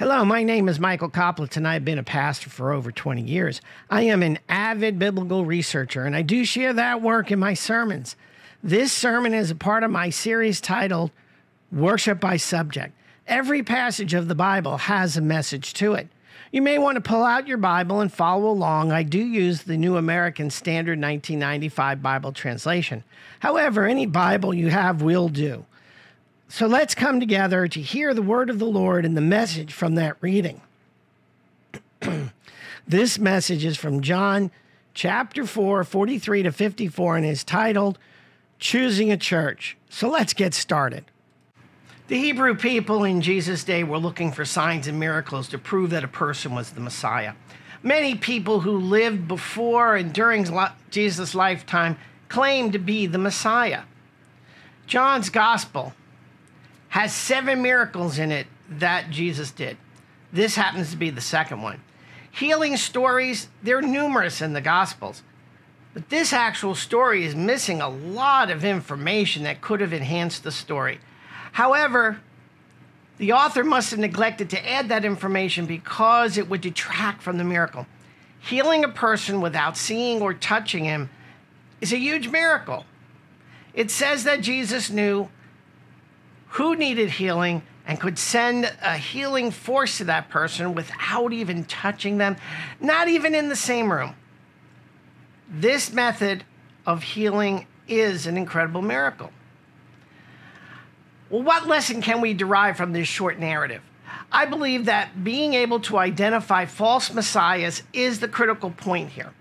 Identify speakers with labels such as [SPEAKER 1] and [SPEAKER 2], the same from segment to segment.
[SPEAKER 1] Hello, my name is Michael Koplitz, and I've been a pastor for over 20 years. I am an avid biblical researcher, and I do share that work in my sermons. This sermon is a part of my series titled Worship by Subject. Every passage of the Bible has a message to it. You may want to pull out your Bible and follow along. I do use the New American Standard 1995 Bible translation. However, any Bible you have will do. So let's come together to hear the word of the Lord and the message from that reading. this message is from John chapter 4, 43 to 54, and is titled Choosing a Church. So let's get started. The Hebrew people in Jesus' day were looking for signs and miracles to prove that a person was the Messiah. Many people who lived before and during Jesus' lifetime claimed to be the Messiah. John's gospel has seven miracles in it that Jesus did. This happens to be the second one. Healing stories, they're numerous in the Gospels. But this actual story is missing a lot of information that could have enhanced the story. However, the author must have neglected to add that information because it would detract from the miracle. Healing a person without seeing or touching him is a huge miracle. It says that Jesus knew who needed healing and could send a healing force to that person without even touching them, not even in the same room. This method of healing is an incredible miracle. Well, what lesson can we derive from this short narrative? I believe that being able to identify false messiahs is the critical point here.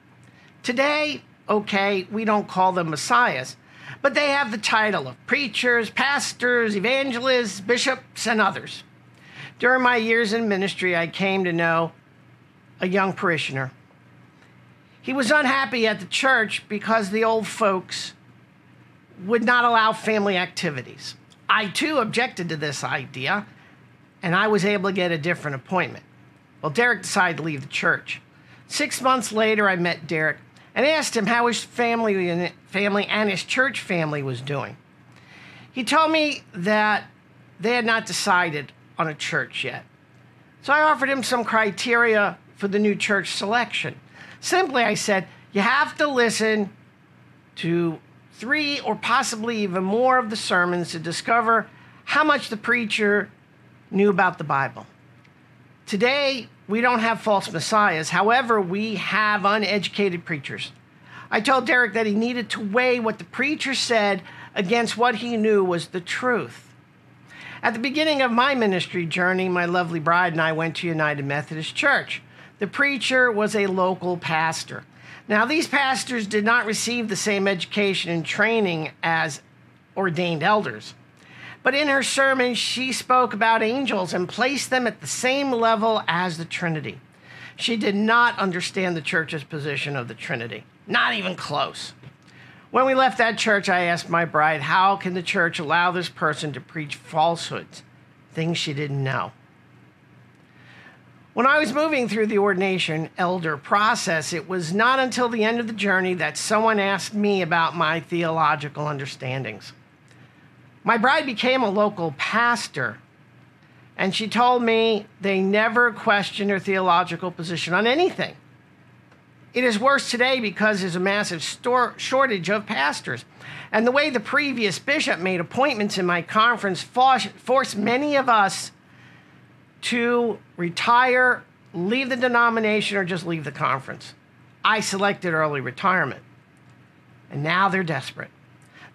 [SPEAKER 1] Today, okay, we don't call them messiahs, but they have the title of preachers, pastors, evangelists, bishops, and others. During my years in ministry, I came to know a young parishioner. He was unhappy at the church because the old folks would not allow family activities. I too objected to this idea, and I was able to get a different appointment. Well, Derek decided to leave the church. Six months later, I met Derek and asked him how his family and, family and his church family was doing. He told me that they had not decided on a church yet. So I offered him some criteria for the new church selection. Simply, I said, you have to listen to three or possibly even more of the sermons to discover how much the preacher knew about the Bible. Today, we don't have false messiahs. However, we have uneducated preachers. I told Derek that he needed to weigh what the preacher said against what he knew was the truth. At the beginning of my ministry journey, my lovely bride and I went to United Methodist Church. The preacher was a local pastor. Now, these pastors did not receive the same education and training as ordained elders. But in her sermon, she spoke about angels and placed them at the same level as the Trinity. She did not understand the church's position of the Trinity, not even close. When we left that church, I asked my bride, How can the church allow this person to preach falsehoods, things she didn't know? When I was moving through the ordination elder process, it was not until the end of the journey that someone asked me about my theological understandings. My bride became a local pastor, and she told me they never questioned her theological position on anything. It is worse today because there's a massive store, shortage of pastors. And the way the previous bishop made appointments in my conference forced many of us to retire, leave the denomination, or just leave the conference. I selected early retirement. And now they're desperate.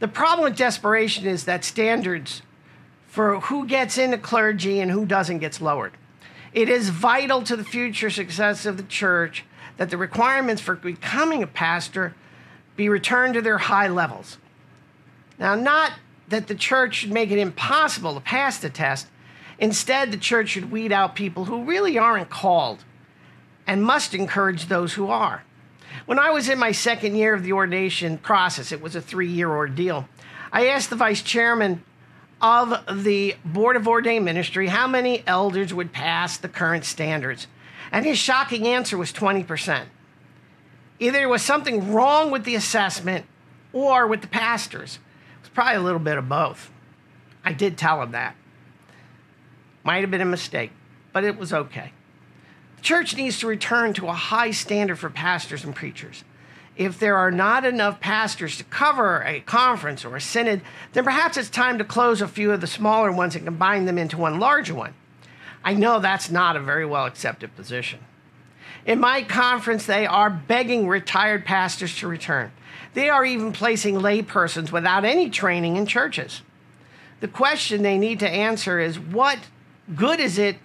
[SPEAKER 1] The problem with desperation is that standards for who gets into clergy and who doesn't gets lowered. It is vital to the future success of the church that the requirements for becoming a pastor be returned to their high levels. Now, not that the church should make it impossible to pass the test. Instead, the church should weed out people who really aren't called and must encourage those who are. When I was in my second year of the ordination process, it was a three year ordeal. I asked the vice chairman of the Board of Ordained Ministry how many elders would pass the current standards. And his shocking answer was 20%. Either there was something wrong with the assessment or with the pastors. It was probably a little bit of both. I did tell him that. Might have been a mistake. but it was okay. Church needs to return to a high standard for pastors and preachers. If there are not enough pastors to cover a conference or a synod, then perhaps it's time to close a few of the smaller ones and combine them into one larger one. I know that's not a very well accepted position. In my conference, they are begging retired pastors to return. They are even placing laypersons without any training in churches. The question they need to answer is what good is it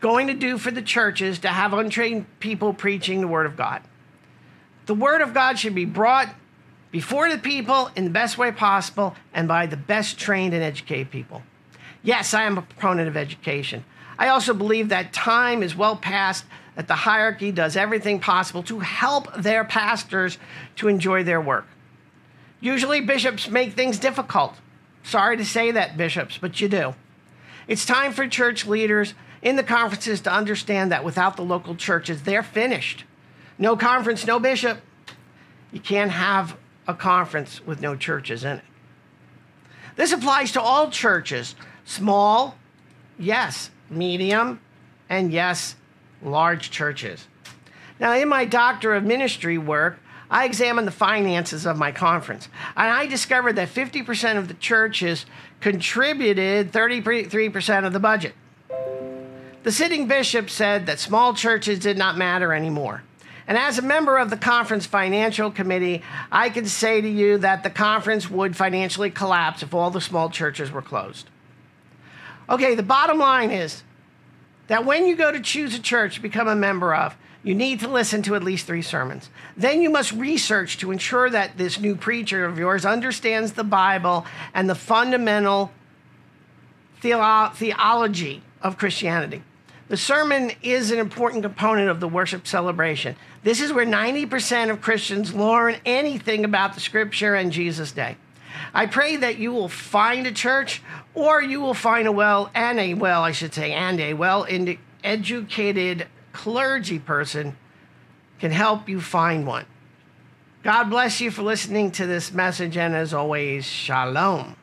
[SPEAKER 1] going to do for the churches to have untrained people preaching the Word of God? The Word of God should be brought before the people in the best way possible and by the best trained and educated people. Yes, I am a proponent of education. I also believe that time is well past that the hierarchy does everything possible to help their pastors to enjoy their work. Usually, bishops make things difficult. Sorry to say that, bishops, but you do. It's time for church leaders in the conferences to understand that without the local churches, they're finished. No conference, no bishop. You can't have a conference with no churches in it. This applies to all churches, small, yes, medium, and yes, large churches. Now, in my Doctor of Ministry work, I examined the finances of my conference, and I discovered that 50% of the churches contributed 33% of the budget. The sitting bishop said that small churches did not matter anymore. And as a member of the conference financial committee, I can say to you that the conference would financially collapse if all the small churches were closed. Okay, the bottom line is that when you go to choose a church to become a member of, you need to listen to at least three sermons. Then you must research to ensure that this new preacher of yours understands the Bible and the fundamental theolo- theology of Christianity. The sermon is an important component of the worship celebration. This is where 90% of Christians learn anything about the scripture and Jesus' day. I pray that you will find a church or you will find a well and a well, I should say, and a well educated clergy person can help you find one. God bless you for listening to this message, and as always, shalom.